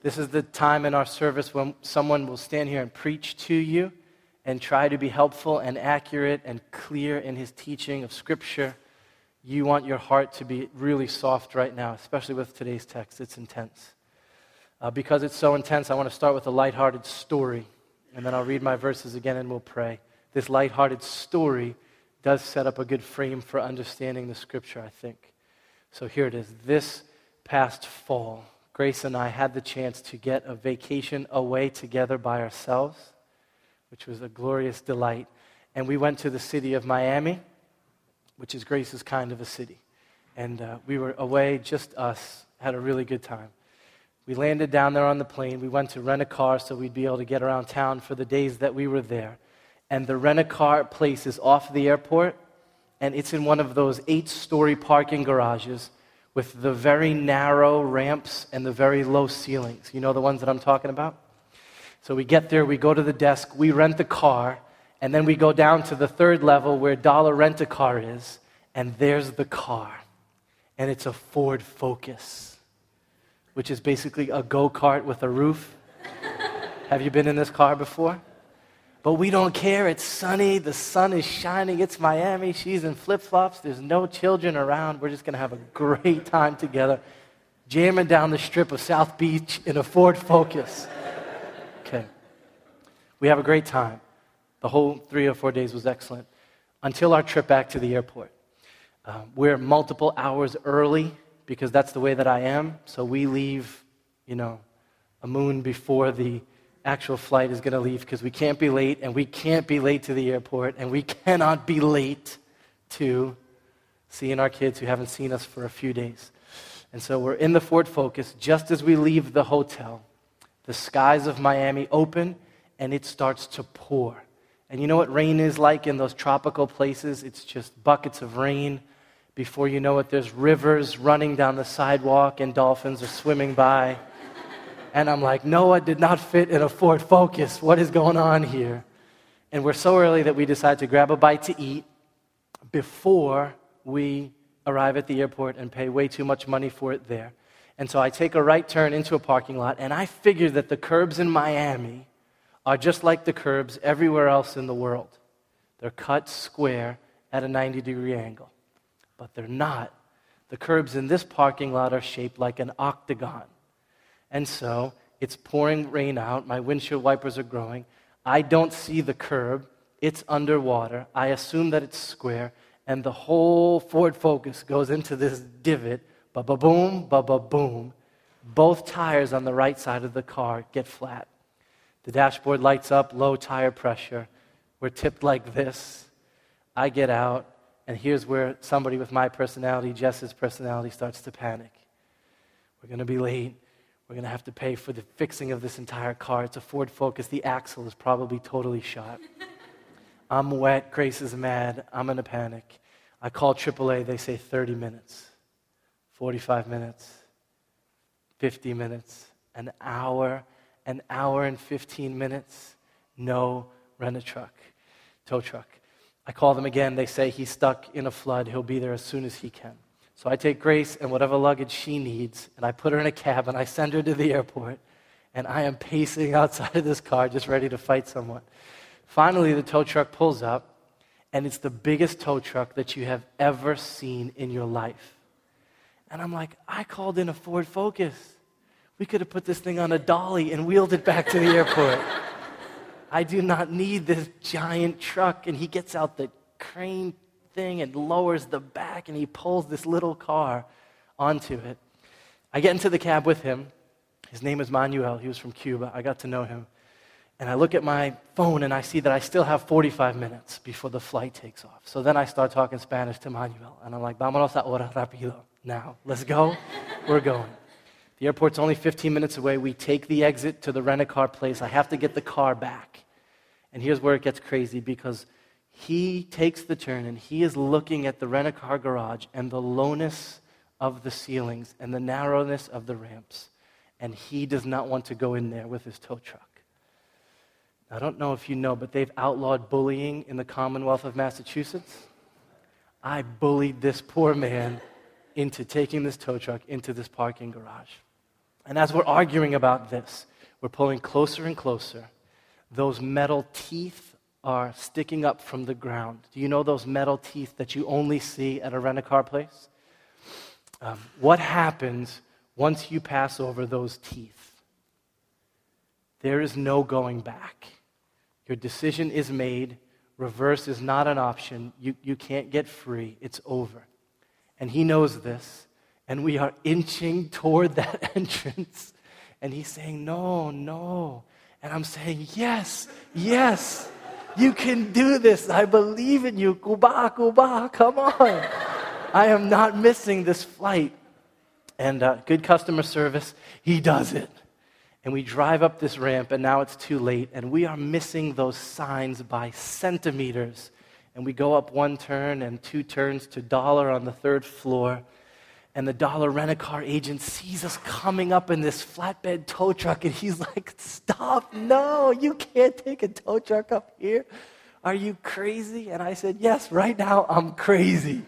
This is the time in our service when someone will stand here and preach to you and try to be helpful and accurate and clear in his teaching of Scripture. You want your heart to be really soft right now, especially with today's text. It's intense. Uh, because it's so intense, I want to start with a lighthearted story, and then I'll read my verses again and we'll pray. This lighthearted story does set up a good frame for understanding the Scripture, I think. So here it is. This past fall, Grace and I had the chance to get a vacation away together by ourselves which was a glorious delight. And we went to the city of Miami, which is Grace's kind of a city. And uh, we were away, just us, had a really good time. We landed down there on the plane. We went to rent a car so we'd be able to get around town for the days that we were there. And the rent a car place is off the airport, and it's in one of those eight story parking garages with the very narrow ramps and the very low ceilings. You know the ones that I'm talking about? So we get there, we go to the desk, we rent the car, and then we go down to the third level where Dollar Rent a Car is, and there's the car. And it's a Ford Focus, which is basically a go kart with a roof. Have you been in this car before? But we don't care. It's sunny. The sun is shining. It's Miami. She's in flip flops. There's no children around. We're just going to have a great time together, jamming down the strip of South Beach in a Ford Focus. Okay. We have a great time. The whole three or four days was excellent until our trip back to the airport. Uh, we're multiple hours early because that's the way that I am. So we leave, you know, a moon before the actual flight is going to leave because we can't be late and we can't be late to the airport and we cannot be late to seeing our kids who haven't seen us for a few days. And so we're in the Ford Focus just as we leave the hotel the skies of Miami open and it starts to pour. And you know what rain is like in those tropical places? It's just buckets of rain. Before you know it, there's rivers running down the sidewalk and dolphins are swimming by. And I'm like, Noah did not fit in a Ford Focus. What is going on here? And we're so early that we decide to grab a bite to eat before we arrive at the airport and pay way too much money for it there. And so I take a right turn into a parking lot, and I figure that the curbs in Miami are just like the curbs everywhere else in the world. They're cut square at a 90 degree angle. But they're not. The curbs in this parking lot are shaped like an octagon. And so it's pouring rain out. My windshield wipers are growing. I don't see the curb. It's underwater. I assume that it's square. And the whole Ford Focus goes into this divot ba ba boom, ba ba boom. Both tires on the right side of the car get flat. The dashboard lights up, low tire pressure. We're tipped like this. I get out, and here's where somebody with my personality, Jess's personality, starts to panic. We're going to be late. We're going to have to pay for the fixing of this entire car. It's a Ford Focus. The axle is probably totally shot. I'm wet. Grace is mad. I'm in a panic. I call AAA. They say 30 minutes. 45 minutes, 50 minutes, an hour, an hour and 15 minutes, no rent a truck, tow truck. I call them again. They say he's stuck in a flood. He'll be there as soon as he can. So I take Grace and whatever luggage she needs, and I put her in a cab and I send her to the airport. And I am pacing outside of this car, just ready to fight someone. Finally, the tow truck pulls up, and it's the biggest tow truck that you have ever seen in your life. And I'm like, I called in a Ford Focus. We could have put this thing on a dolly and wheeled it back to the airport. I do not need this giant truck. And he gets out the crane thing and lowers the back and he pulls this little car onto it. I get into the cab with him. His name is Manuel. He was from Cuba. I got to know him. And I look at my phone and I see that I still have 45 minutes before the flight takes off. So then I start talking Spanish to Manuel. And I'm like, vámonos ahora rápido now. Let's go. We're going. The airport's only 15 minutes away. We take the exit to the rent a car place. I have to get the car back. And here's where it gets crazy because he takes the turn and he is looking at the rent a car garage and the lowness of the ceilings and the narrowness of the ramps. And he does not want to go in there with his tow truck. I don't know if you know, but they've outlawed bullying in the Commonwealth of Massachusetts. I bullied this poor man into taking this tow truck into this parking garage. And as we're arguing about this, we're pulling closer and closer. Those metal teeth are sticking up from the ground. Do you know those metal teeth that you only see at a rent a car place? Um, what happens once you pass over those teeth? There is no going back. Your decision is made. Reverse is not an option. You, you can't get free. It's over. And he knows this. And we are inching toward that entrance. And he's saying, No, no. And I'm saying, Yes, yes. You can do this. I believe in you. Kuba, Kuba, come on. I am not missing this flight. And uh, good customer service, he does it. And we drive up this ramp, and now it's too late, and we are missing those signs by centimeters. And we go up one turn and two turns to dollar on the third floor. And the dollar rent a car agent sees us coming up in this flatbed tow truck, and he's like, Stop, no, you can't take a tow truck up here. Are you crazy? And I said, Yes, right now I'm crazy.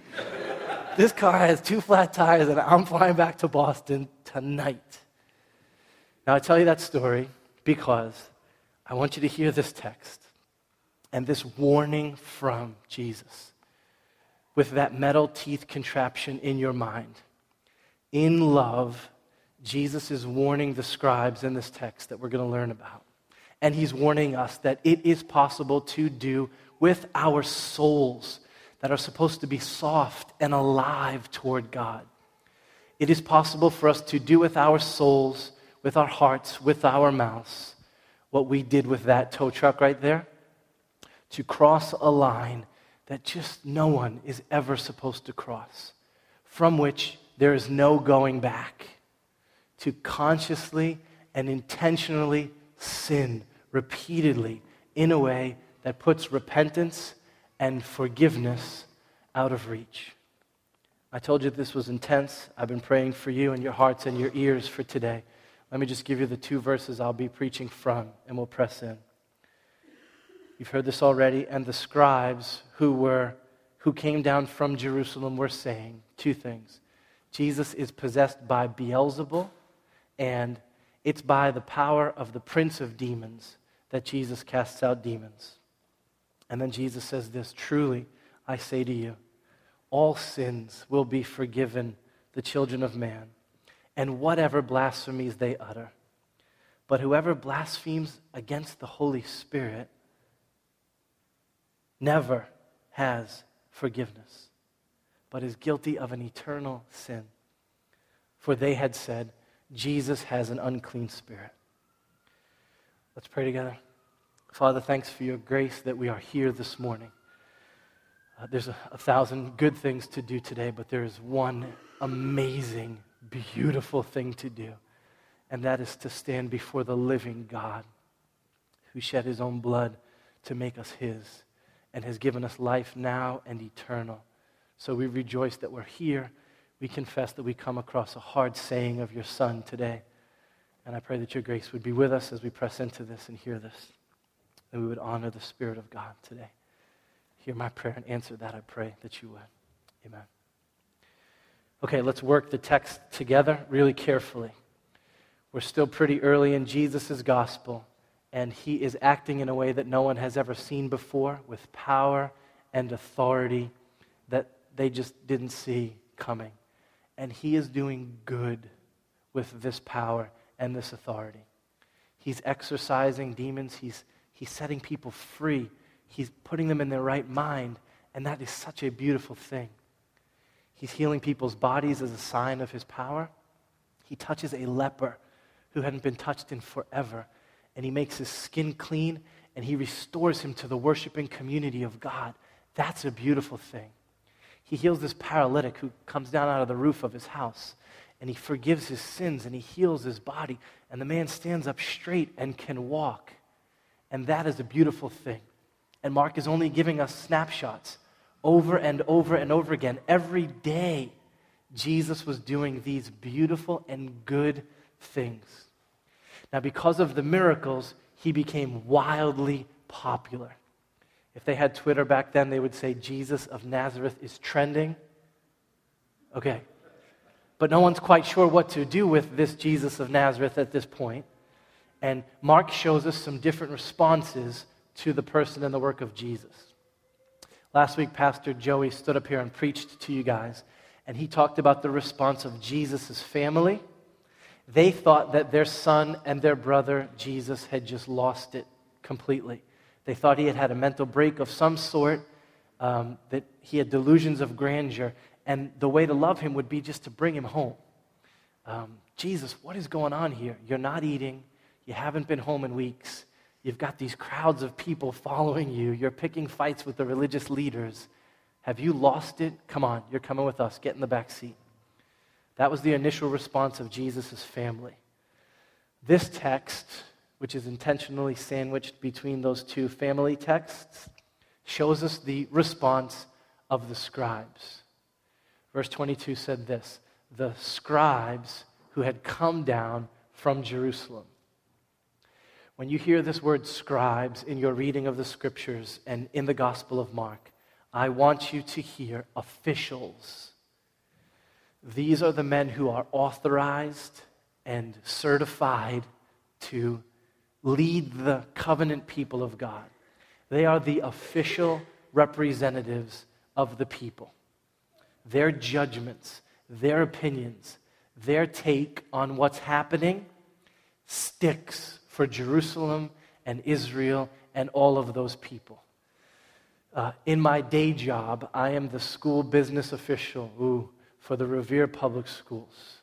this car has two flat tires, and I'm flying back to Boston tonight. Now, I tell you that story because I want you to hear this text and this warning from Jesus with that metal teeth contraption in your mind. In love, Jesus is warning the scribes in this text that we're going to learn about. And he's warning us that it is possible to do with our souls that are supposed to be soft and alive toward God. It is possible for us to do with our souls, with our hearts, with our mouths, what we did with that tow truck right there, to cross a line that just no one is ever supposed to cross, from which there is no going back to consciously and intentionally sin repeatedly in a way that puts repentance and forgiveness out of reach. I told you this was intense. I've been praying for you and your hearts and your ears for today. Let me just give you the two verses I'll be preaching from, and we'll press in. You've heard this already, and the scribes who were who came down from Jerusalem were saying two things. Jesus is possessed by Beelzebul, and it's by the power of the prince of demons that Jesus casts out demons. And then Jesus says this Truly, I say to you, all sins will be forgiven the children of man, and whatever blasphemies they utter. But whoever blasphemes against the Holy Spirit never has forgiveness but is guilty of an eternal sin. For they had said, Jesus has an unclean spirit. Let's pray together. Father, thanks for your grace that we are here this morning. Uh, there's a, a thousand good things to do today, but there is one amazing, beautiful thing to do, and that is to stand before the living God who shed his own blood to make us his and has given us life now and eternal. So we rejoice that we're here. We confess that we come across a hard saying of your Son today. And I pray that your grace would be with us as we press into this and hear this. That we would honor the Spirit of God today. Hear my prayer and answer that, I pray that you would. Amen. Okay, let's work the text together really carefully. We're still pretty early in Jesus' gospel, and he is acting in a way that no one has ever seen before with power and authority they just didn't see coming. And he is doing good with this power and this authority. He's exorcising demons, he's, he's setting people free, he's putting them in their right mind, and that is such a beautiful thing. He's healing people's bodies as a sign of his power. He touches a leper who hadn't been touched in forever, and he makes his skin clean and he restores him to the worshiping community of God. That's a beautiful thing. He heals this paralytic who comes down out of the roof of his house and he forgives his sins and he heals his body. And the man stands up straight and can walk. And that is a beautiful thing. And Mark is only giving us snapshots over and over and over again. Every day, Jesus was doing these beautiful and good things. Now, because of the miracles, he became wildly popular. If they had Twitter back then, they would say Jesus of Nazareth is trending. Okay. but no one's quite sure what to do with this Jesus of Nazareth at this point. And Mark shows us some different responses to the person and the work of Jesus. Last week, Pastor Joey stood up here and preached to you guys, and he talked about the response of Jesus' family. They thought that their son and their brother, Jesus, had just lost it completely. They thought he had had a mental break of some sort, um, that he had delusions of grandeur, and the way to love him would be just to bring him home. Um, Jesus, what is going on here? You're not eating, you haven't been home in weeks. You've got these crowds of people following you. You're picking fights with the religious leaders. Have you lost it? Come on, you're coming with us. Get in the back seat. That was the initial response of Jesus' family. This text, which is intentionally sandwiched between those two family texts, shows us the response of the scribes. Verse 22 said this The scribes who had come down from Jerusalem. When you hear this word scribes in your reading of the scriptures and in the Gospel of Mark, I want you to hear officials. These are the men who are authorized and certified to lead the covenant people of God. They are the official representatives of the people. Their judgments, their opinions, their take on what's happening sticks for Jerusalem and Israel and all of those people. Uh, in my day job, I am the school business official ooh, for the Revere Public Schools.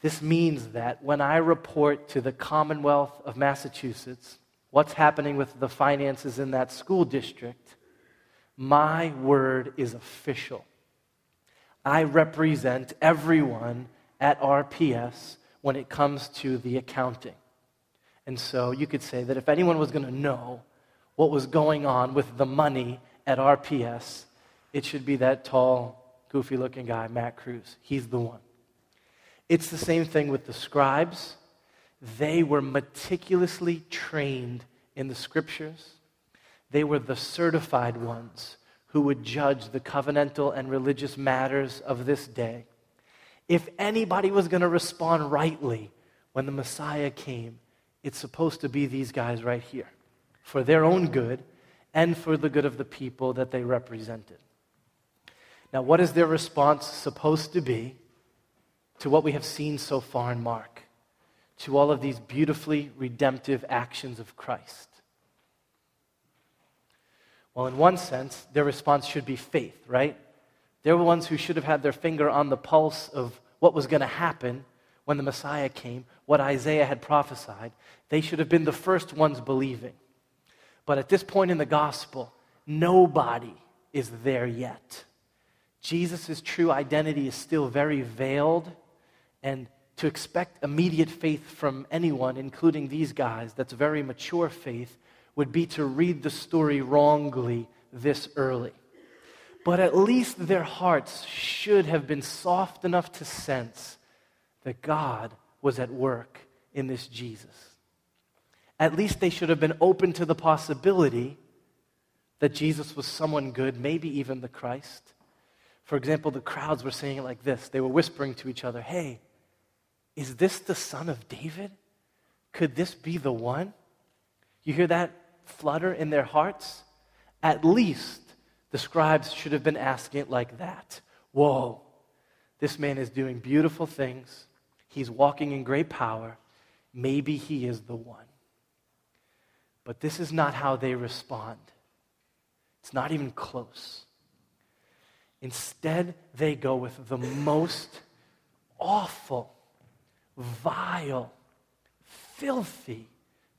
This means that when I report to the Commonwealth of Massachusetts what's happening with the finances in that school district, my word is official. I represent everyone at RPS when it comes to the accounting. And so you could say that if anyone was going to know what was going on with the money at RPS, it should be that tall, goofy looking guy, Matt Cruz. He's the one. It's the same thing with the scribes. They were meticulously trained in the scriptures, they were the certified ones who would judge the covenantal and religious matters of this day. If anybody was going to respond rightly when the Messiah came, it's supposed to be these guys right here for their own good and for the good of the people that they represented. Now, what is their response supposed to be to what we have seen so far in Mark, to all of these beautifully redemptive actions of Christ? Well, in one sense, their response should be faith, right? They're the ones who should have had their finger on the pulse of what was going to happen when the Messiah came, what Isaiah had prophesied, they should have been the first ones believing. But at this point in the gospel, nobody is there yet. Jesus' true identity is still very veiled, and to expect immediate faith from anyone, including these guys, that's very mature faith, would be to read the story wrongly this early. But at least their hearts should have been soft enough to sense that God was at work in this Jesus. At least they should have been open to the possibility that Jesus was someone good, maybe even the Christ. For example, the crowds were saying it like this they were whispering to each other, Hey, is this the son of David? Could this be the one? You hear that flutter in their hearts? At least the scribes should have been asking it like that. Whoa, this man is doing beautiful things. He's walking in great power. Maybe he is the one. But this is not how they respond. It's not even close. Instead, they go with the most awful, vile, filthy,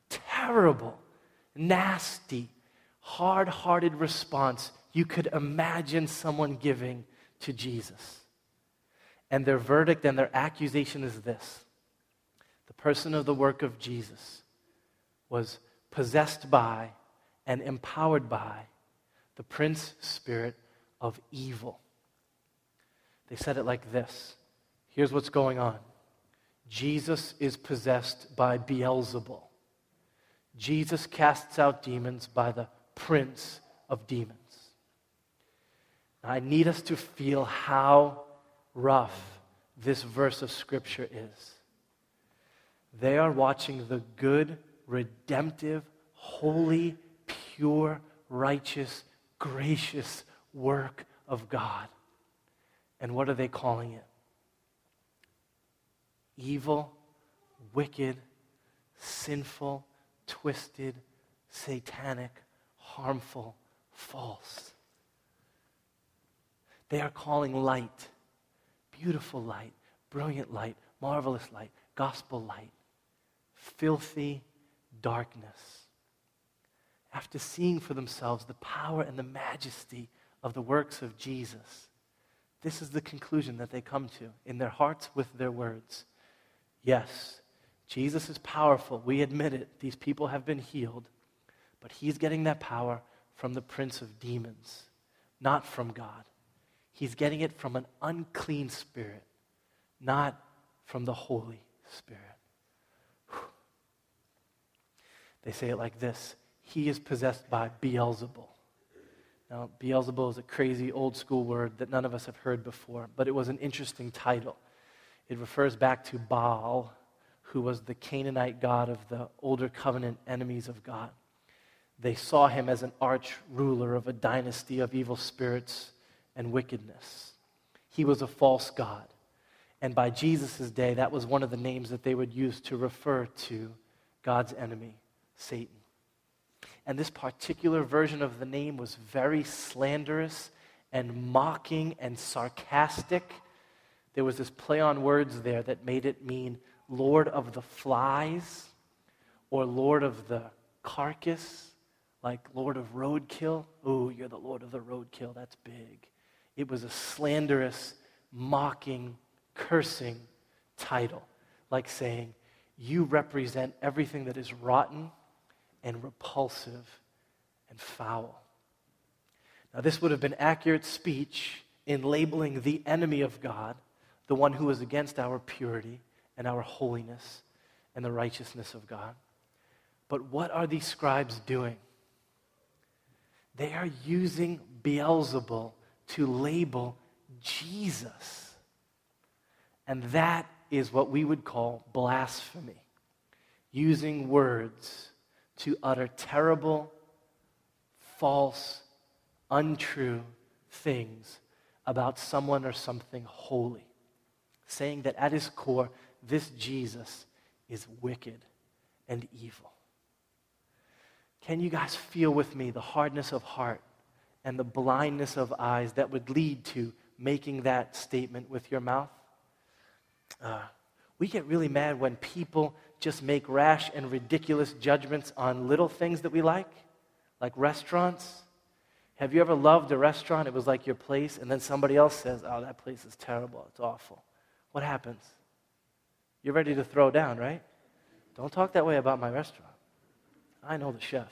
terrible, nasty, hard hearted response you could imagine someone giving to Jesus. And their verdict and their accusation is this the person of the work of Jesus was possessed by and empowered by the prince spirit of evil. They said it like this Here's what's going on Jesus is possessed by Beelzebul. Jesus casts out demons by the prince of demons. I need us to feel how rough this verse of Scripture is. They are watching the good, redemptive, holy, pure, righteous, gracious work of God. And what are they calling it? Evil, wicked, sinful, twisted, satanic, harmful, false. They are calling light, beautiful light, brilliant light, marvelous light, gospel light, filthy darkness. After seeing for themselves the power and the majesty of the works of Jesus, this is the conclusion that they come to in their hearts with their words. Yes, Jesus is powerful. We admit it. These people have been healed. But he's getting that power from the prince of demons, not from God. He's getting it from an unclean spirit, not from the Holy Spirit. They say it like this He is possessed by Beelzebul. Now, Beelzebul is a crazy old school word that none of us have heard before, but it was an interesting title. It refers back to Baal, who was the Canaanite god of the older covenant enemies of God. They saw him as an arch ruler of a dynasty of evil spirits and wickedness. He was a false god. And by Jesus' day, that was one of the names that they would use to refer to God's enemy, Satan. And this particular version of the name was very slanderous and mocking and sarcastic. There was this play on words there that made it mean Lord of the flies or Lord of the carcass, like Lord of roadkill. Oh, you're the Lord of the roadkill. That's big. It was a slanderous, mocking, cursing title, like saying, You represent everything that is rotten and repulsive and foul. Now, this would have been accurate speech in labeling the enemy of God, the one who is against our purity and our holiness and the righteousness of God. But what are these scribes doing? They are using Beelzebul to label Jesus. And that is what we would call blasphemy. Using words to utter terrible, false, untrue things about someone or something holy. Saying that at his core, this Jesus is wicked and evil. Can you guys feel with me the hardness of heart and the blindness of eyes that would lead to making that statement with your mouth? Uh, we get really mad when people just make rash and ridiculous judgments on little things that we like, like restaurants. Have you ever loved a restaurant? It was like your place, and then somebody else says, Oh, that place is terrible. It's awful. What happens? You're ready to throw down, right? Don't talk that way about my restaurant. I know the chef.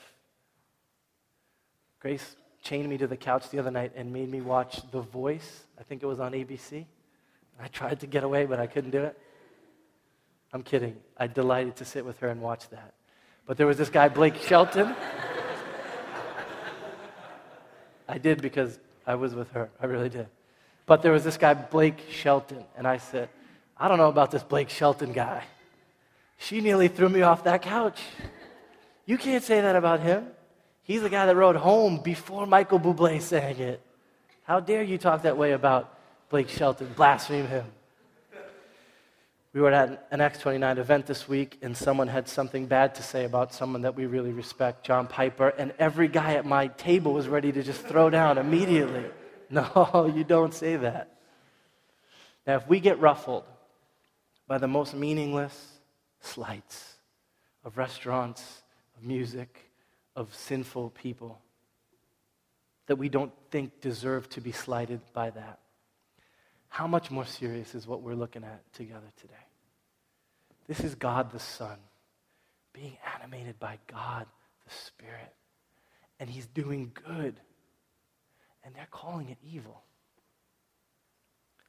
Grace chained me to the couch the other night and made me watch The Voice. I think it was on ABC. I tried to get away, but I couldn't do it. I'm kidding. I delighted to sit with her and watch that. But there was this guy, Blake Shelton. I did because I was with her. I really did. But there was this guy, Blake Shelton, and I said, I don't know about this Blake Shelton guy. She nearly threw me off that couch. You can't say that about him. He's the guy that wrote Home before Michael Bublé sang it. How dare you talk that way about Blake Shelton? Blaspheme him. We were at an Acts 29 event this week, and someone had something bad to say about someone that we really respect, John Piper, and every guy at my table was ready to just throw down immediately. No, you don't say that. Now, if we get ruffled by the most meaningless slights of restaurants, of music, of sinful people that we don't think deserve to be slighted by that. How much more serious is what we're looking at together today? This is God the Son being animated by God the Spirit. And He's doing good. And they're calling it evil.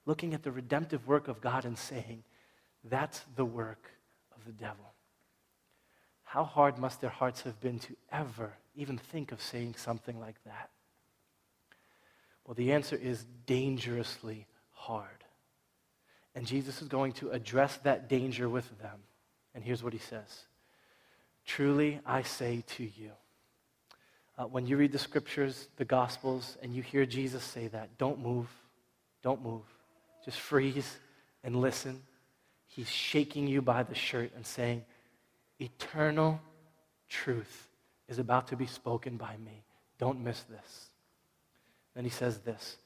Looking at the redemptive work of God and saying, that's the work of the devil. How hard must their hearts have been to ever even think of saying something like that? Well, the answer is dangerously hard. And Jesus is going to address that danger with them. And here's what he says Truly, I say to you. Uh, when you read the scriptures, the gospels, and you hear Jesus say that, don't move. Don't move. Just freeze and listen. He's shaking you by the shirt and saying, Eternal truth is about to be spoken by me. Don't miss this. Then he says this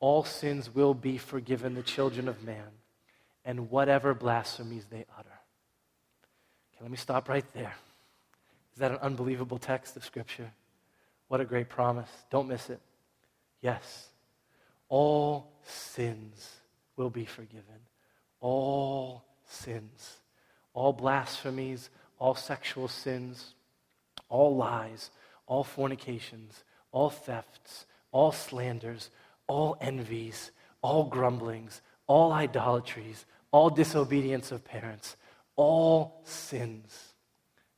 All sins will be forgiven the children of man, and whatever blasphemies they utter. Okay, let me stop right there. Is that an unbelievable text of Scripture? What a great promise. Don't miss it. Yes, all sins will be forgiven. All sins. All blasphemies, all sexual sins, all lies, all fornications, all thefts, all slanders, all envies, all grumblings, all idolatries, all disobedience of parents, all sins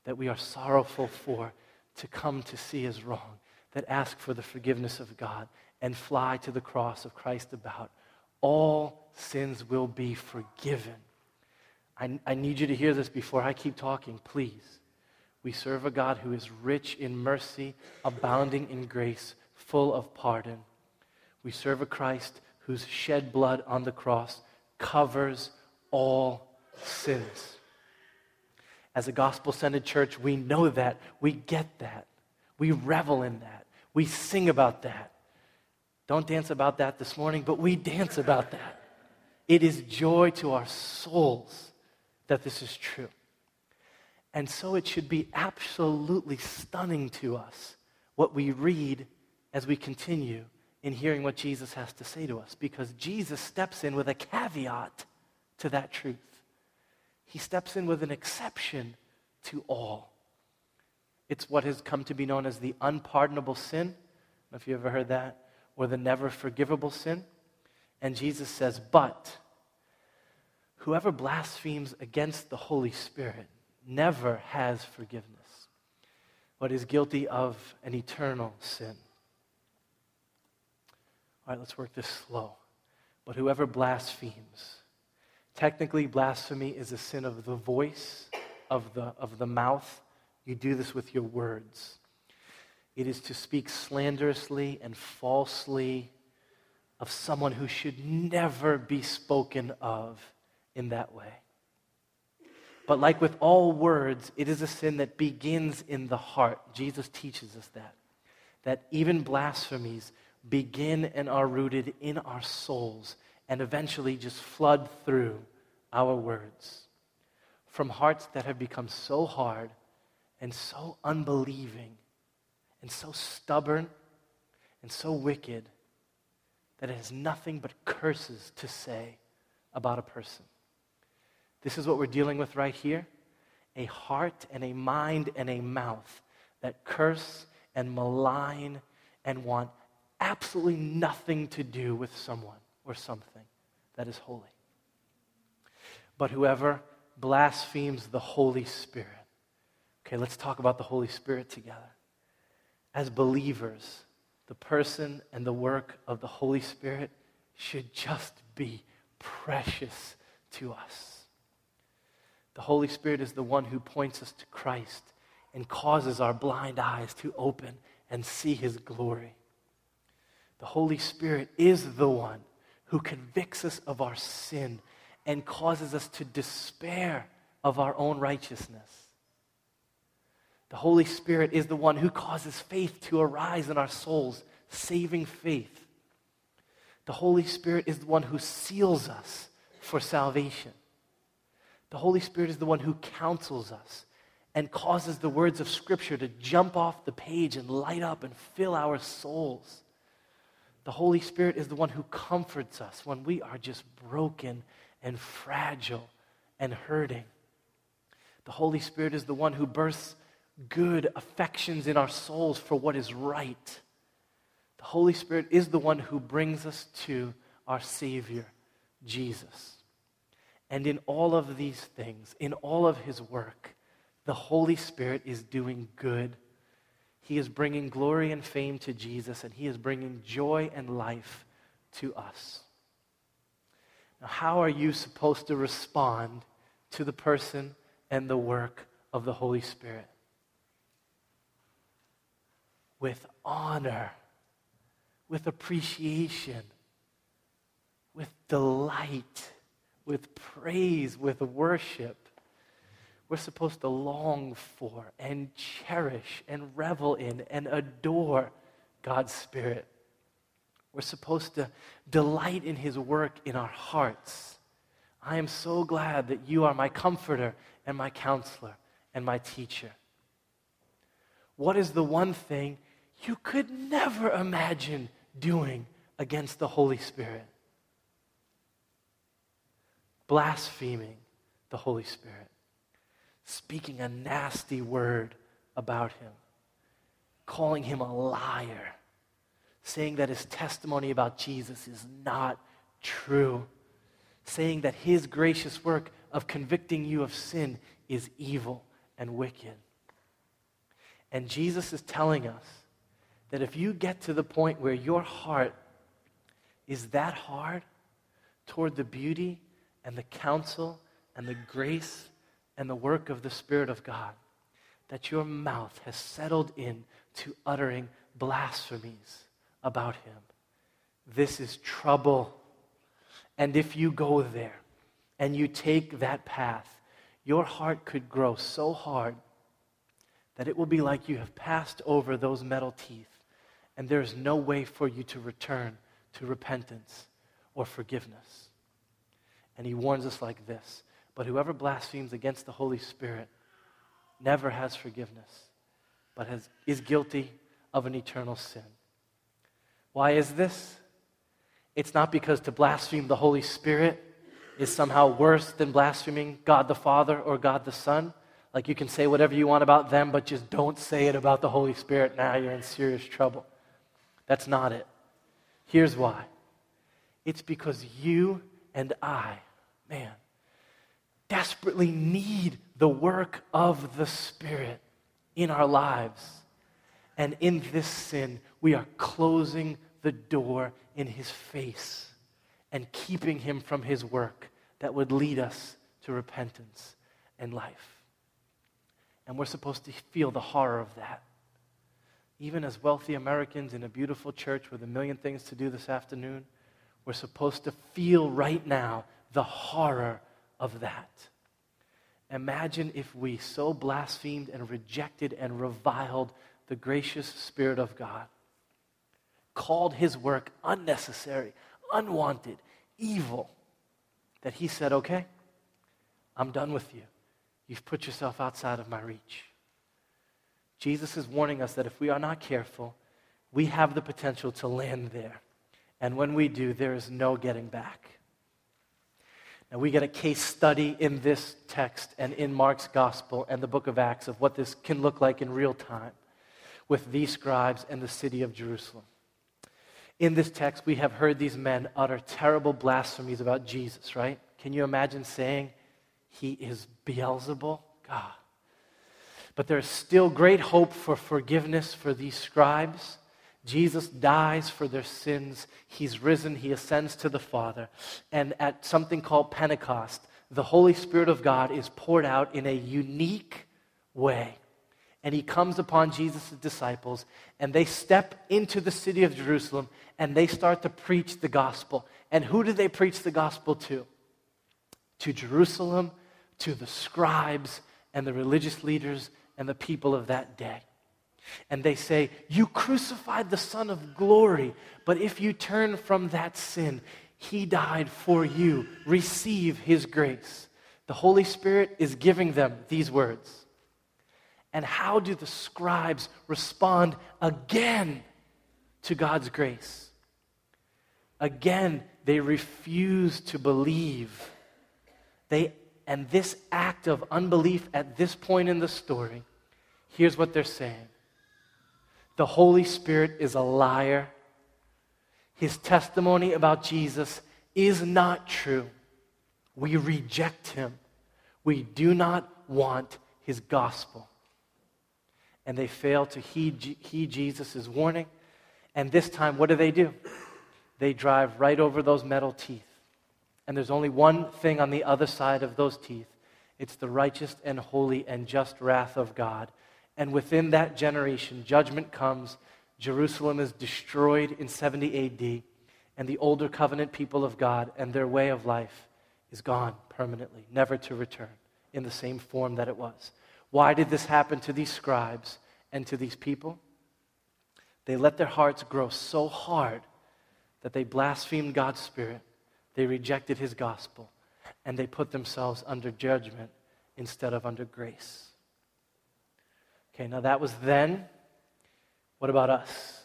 that we are sorrowful for to come to see as wrong, that ask for the forgiveness of God and fly to the cross of Christ about. All sins will be forgiven. I, I need you to hear this before I keep talking, please. We serve a God who is rich in mercy, abounding in grace, full of pardon. We serve a Christ whose shed blood on the cross covers all sins. As a gospel centered church, we know that. We get that. We revel in that. We sing about that. Don't dance about that this morning, but we dance about that. It is joy to our souls that this is true. And so it should be absolutely stunning to us what we read as we continue in hearing what Jesus has to say to us, because Jesus steps in with a caveat to that truth. He steps in with an exception to all. It's what has come to be known as the unpardonable sin. If you ever heard that, or the never forgivable sin. And Jesus says, But whoever blasphemes against the Holy Spirit never has forgiveness, but is guilty of an eternal sin. All right, let's work this slow. But whoever blasphemes, technically, blasphemy is a sin of the voice, of the, of the mouth. You do this with your words. It is to speak slanderously and falsely of someone who should never be spoken of in that way. But like with all words, it is a sin that begins in the heart. Jesus teaches us that. That even blasphemies begin and are rooted in our souls and eventually just flood through our words. From hearts that have become so hard and so unbelieving and so stubborn and so wicked that it has nothing but curses to say about a person. This is what we're dealing with right here a heart and a mind and a mouth that curse and malign and want absolutely nothing to do with someone or something that is holy. But whoever blasphemes the Holy Spirit, okay, let's talk about the Holy Spirit together. As believers, the person and the work of the Holy Spirit should just be precious to us. The Holy Spirit is the one who points us to Christ and causes our blind eyes to open and see his glory. The Holy Spirit is the one who convicts us of our sin and causes us to despair of our own righteousness. The Holy Spirit is the one who causes faith to arise in our souls, saving faith. The Holy Spirit is the one who seals us for salvation. The Holy Spirit is the one who counsels us and causes the words of Scripture to jump off the page and light up and fill our souls. The Holy Spirit is the one who comforts us when we are just broken and fragile and hurting. The Holy Spirit is the one who births good affections in our souls for what is right. The Holy Spirit is the one who brings us to our Savior, Jesus. And in all of these things, in all of his work, the Holy Spirit is doing good. He is bringing glory and fame to Jesus, and he is bringing joy and life to us. Now, how are you supposed to respond to the person and the work of the Holy Spirit? With honor, with appreciation, with delight, with praise, with worship. We're supposed to long for and cherish and revel in and adore God's Spirit. We're supposed to delight in His work in our hearts. I am so glad that you are my comforter and my counselor and my teacher. What is the one thing you could never imagine doing against the Holy Spirit? Blaspheming the Holy Spirit, speaking a nasty word about Him, calling Him a liar saying that his testimony about Jesus is not true, saying that his gracious work of convicting you of sin is evil and wicked. And Jesus is telling us that if you get to the point where your heart is that hard toward the beauty and the counsel and the grace and the work of the Spirit of God, that your mouth has settled in to uttering blasphemies about him. This is trouble. And if you go there and you take that path, your heart could grow so hard that it will be like you have passed over those metal teeth, and there is no way for you to return to repentance or forgiveness. And he warns us like this But whoever blasphemes against the Holy Spirit never has forgiveness, but has, is guilty of an eternal sin. Why is this? It's not because to blaspheme the Holy Spirit is somehow worse than blaspheming God the Father or God the Son. Like you can say whatever you want about them, but just don't say it about the Holy Spirit. Now you're in serious trouble. That's not it. Here's why it's because you and I, man, desperately need the work of the Spirit in our lives. And in this sin, we are closing the door in his face and keeping him from his work that would lead us to repentance and life. And we're supposed to feel the horror of that. Even as wealthy Americans in a beautiful church with a million things to do this afternoon, we're supposed to feel right now the horror of that. Imagine if we so blasphemed and rejected and reviled the gracious Spirit of God, called his work unnecessary, unwanted, evil, that he said, Okay, I'm done with you. You've put yourself outside of my reach. Jesus is warning us that if we are not careful, we have the potential to land there. And when we do, there is no getting back. Now, we get a case study in this text and in Mark's gospel and the book of Acts of what this can look like in real time with these scribes and the city of Jerusalem. In this text, we have heard these men utter terrible blasphemies about Jesus, right? Can you imagine saying he is Beelzebul? God. But there's still great hope for forgiveness for these scribes. Jesus dies for their sins. He's risen. He ascends to the Father. And at something called Pentecost, the Holy Spirit of God is poured out in a unique way and he comes upon Jesus' disciples, and they step into the city of Jerusalem and they start to preach the gospel. And who do they preach the gospel to? To Jerusalem, to the scribes and the religious leaders and the people of that day. And they say, You crucified the Son of glory, but if you turn from that sin, he died for you. Receive his grace. The Holy Spirit is giving them these words. And how do the scribes respond again to God's grace? Again, they refuse to believe. They, and this act of unbelief at this point in the story, here's what they're saying The Holy Spirit is a liar. His testimony about Jesus is not true. We reject him. We do not want his gospel and they fail to heed, heed Jesus' warning. And this time, what do they do? They drive right over those metal teeth And there's only one thing on the other side of those teeth it's the righteous and holy and just wrath of God. And within that generation, judgment comes. Jerusalem is destroyed in 70 AD, and the older covenant people of God and their way of life is gone permanently, never to return in the same form that it was. Why did this happen to these scribes and to these people? They let their hearts grow so hard that they blasphemed God's Spirit, they rejected His gospel, and they put themselves under judgment instead of under grace. Okay, now that was then. What about us?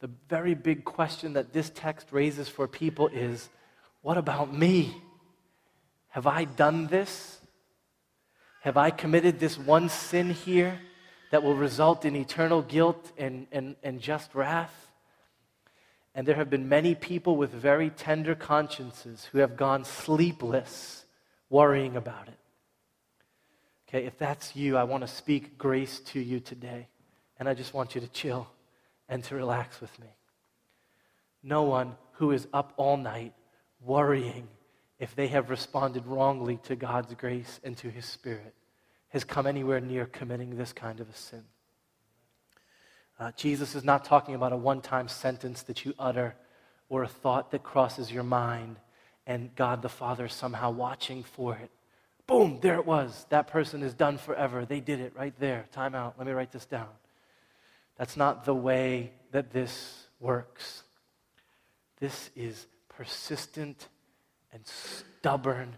The very big question that this text raises for people is what about me? Have I done this? Have I committed this one sin here that will result in eternal guilt and, and, and just wrath? And there have been many people with very tender consciences who have gone sleepless worrying about it. Okay, if that's you, I want to speak grace to you today. And I just want you to chill and to relax with me. No one who is up all night worrying if they have responded wrongly to God's grace and to His Spirit has come anywhere near committing this kind of a sin. Uh, Jesus is not talking about a one time sentence that you utter or a thought that crosses your mind and God the Father somehow watching for it. Boom, there it was. That person is done forever. They did it right there. Time out. Let me write this down. That's not the way that this works. This is persistent and stubborn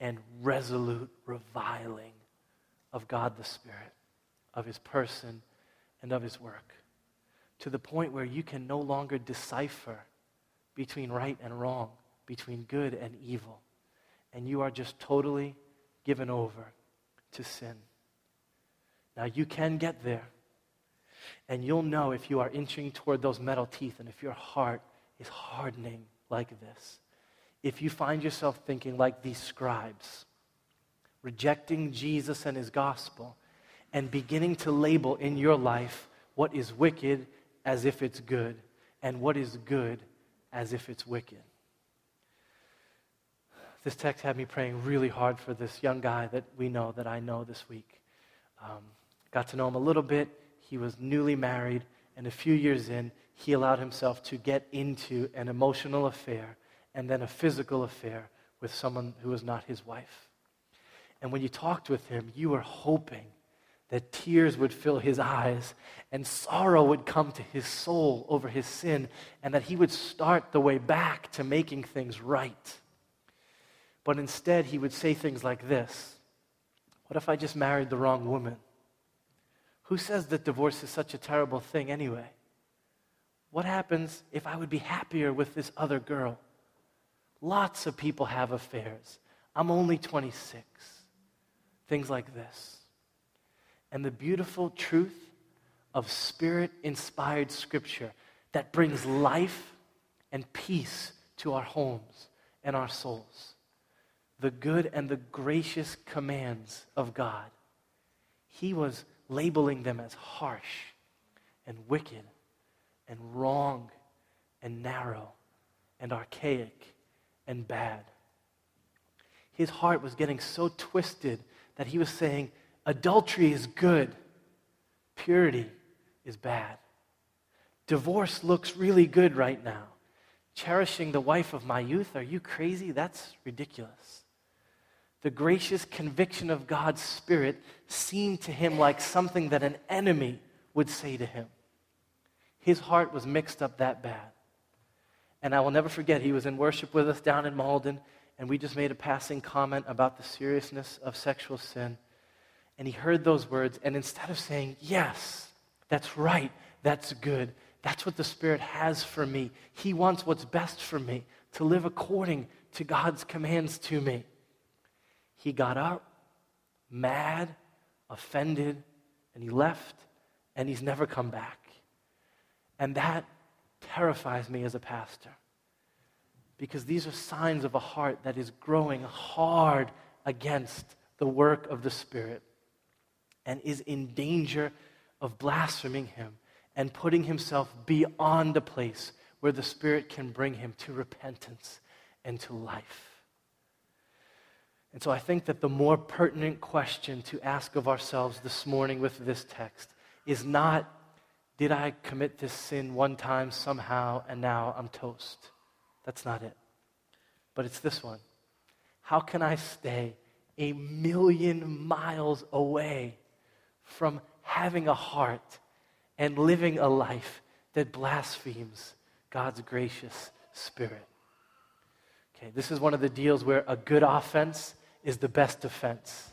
and resolute reviling of God the Spirit, of His person, and of his work to the point where you can no longer decipher between right and wrong, between good and evil. And you are just totally given over to sin. Now, you can get there. And you'll know if you are inching toward those metal teeth and if your heart is hardening like this. If you find yourself thinking like these scribes, rejecting Jesus and his gospel, and beginning to label in your life what is wicked as if it's good and what is good as if it's wicked. This text had me praying really hard for this young guy that we know, that I know this week. Um, got to know him a little bit. He was newly married, and a few years in, he allowed himself to get into an emotional affair and then a physical affair with someone who was not his wife. And when you talked with him, you were hoping that tears would fill his eyes and sorrow would come to his soul over his sin, and that he would start the way back to making things right. But instead, he would say things like this What if I just married the wrong woman? Who says that divorce is such a terrible thing anyway? What happens if I would be happier with this other girl? Lots of people have affairs. I'm only 26. Things like this. And the beautiful truth of spirit inspired scripture that brings life and peace to our homes and our souls. The good and the gracious commands of God. He was labeling them as harsh and wicked and wrong and narrow and archaic and bad. His heart was getting so twisted that he was saying, adultery is good, purity is bad. Divorce looks really good right now. Cherishing the wife of my youth, are you crazy? That's ridiculous. The gracious conviction of God's Spirit seemed to him like something that an enemy would say to him. His heart was mixed up that bad. And I will never forget, he was in worship with us down in Malden, and we just made a passing comment about the seriousness of sexual sin. And he heard those words, and instead of saying, Yes, that's right, that's good, that's what the Spirit has for me, he wants what's best for me, to live according to God's commands to me. He got up, mad, offended, and he left, and he's never come back. And that terrifies me as a pastor because these are signs of a heart that is growing hard against the work of the Spirit and is in danger of blaspheming Him and putting himself beyond the place where the Spirit can bring him to repentance and to life. And so I think that the more pertinent question to ask of ourselves this morning with this text is not, did I commit this sin one time somehow and now I'm toast? That's not it. But it's this one How can I stay a million miles away from having a heart and living a life that blasphemes God's gracious spirit? Okay, this is one of the deals where a good offense is the best defense.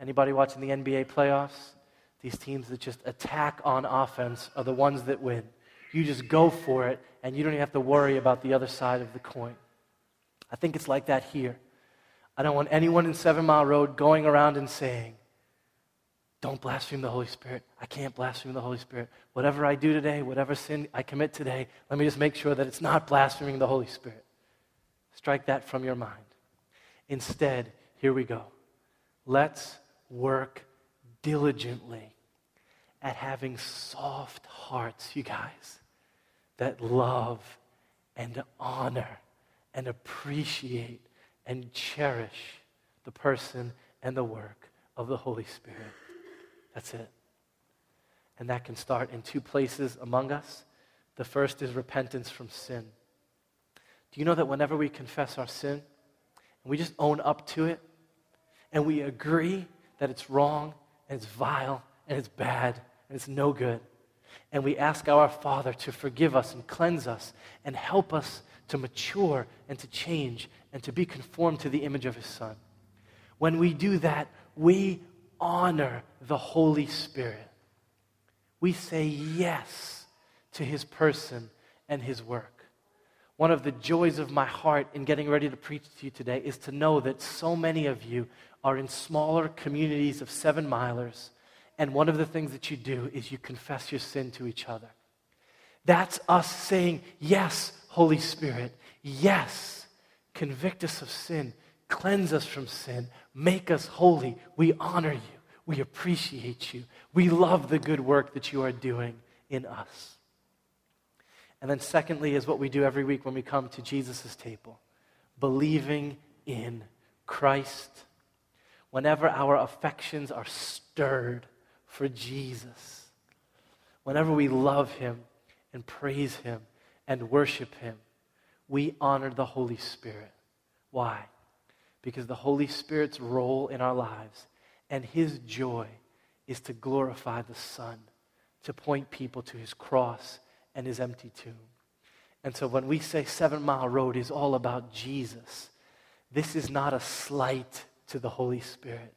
Anybody watching the NBA playoffs? These teams that just attack on offense are the ones that win. You just go for it, and you don't even have to worry about the other side of the coin. I think it's like that here. I don't want anyone in Seven Mile Road going around and saying, Don't blaspheme the Holy Spirit. I can't blaspheme the Holy Spirit. Whatever I do today, whatever sin I commit today, let me just make sure that it's not blaspheming the Holy Spirit. Strike that from your mind. Instead, here we go. Let's work diligently at having soft hearts, you guys, that love and honor and appreciate and cherish the person and the work of the Holy Spirit. That's it. And that can start in two places among us. The first is repentance from sin. Do you know that whenever we confess our sin and we just own up to it and we agree that it's wrong and it's vile and it's bad and it's no good, and we ask our Father to forgive us and cleanse us and help us to mature and to change and to be conformed to the image of His Son. When we do that, we honor the Holy Spirit. We say yes to His person and His work. One of the joys of my heart in getting ready to preach to you today is to know that so many of you are in smaller communities of seven milers, and one of the things that you do is you confess your sin to each other. That's us saying, Yes, Holy Spirit, yes, convict us of sin, cleanse us from sin, make us holy. We honor you, we appreciate you, we love the good work that you are doing in us. And then, secondly, is what we do every week when we come to Jesus' table believing in Christ. Whenever our affections are stirred for Jesus, whenever we love Him and praise Him and worship Him, we honor the Holy Spirit. Why? Because the Holy Spirit's role in our lives and His joy is to glorify the Son, to point people to His cross and his empty tomb. And so when we say Seven Mile Road is all about Jesus, this is not a slight to the Holy Spirit.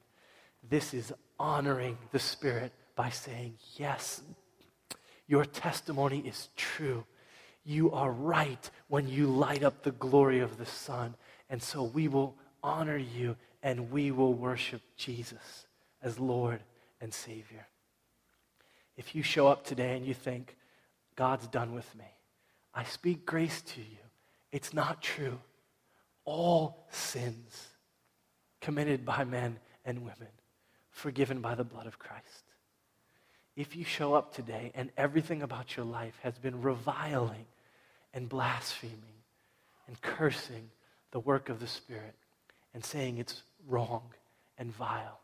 This is honoring the Spirit by saying, Yes, your testimony is true. You are right when you light up the glory of the Son. And so we will honor you and we will worship Jesus as Lord and Savior. If you show up today and you think, God's done with me. I speak grace to you. It's not true. All sins committed by men and women, forgiven by the blood of Christ. If you show up today and everything about your life has been reviling and blaspheming and cursing the work of the Spirit and saying it's wrong and vile,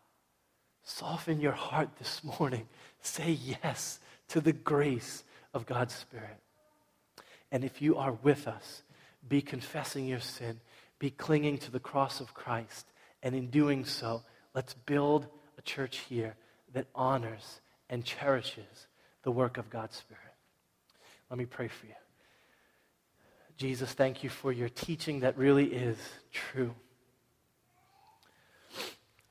soften your heart this morning. Say yes to the grace of God's Spirit. And if you are with us, be confessing your sin, be clinging to the cross of Christ. And in doing so, let's build a church here that honors and cherishes the work of God's Spirit. Let me pray for you. Jesus, thank you for your teaching that really is true.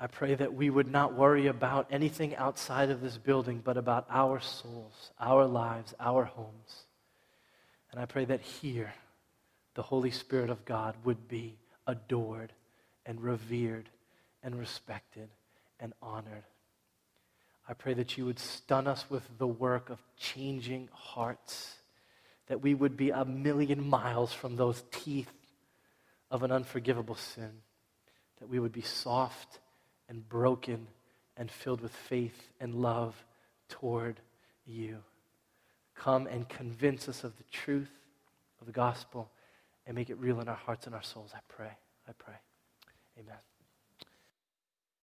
I pray that we would not worry about anything outside of this building, but about our souls, our lives, our homes. And I pray that here, the Holy Spirit of God would be adored and revered and respected and honored. I pray that you would stun us with the work of changing hearts, that we would be a million miles from those teeth of an unforgivable sin, that we would be soft and broken and filled with faith and love toward you. Come and convince us of the truth of the gospel and make it real in our hearts and our souls. I pray. I pray. Amen.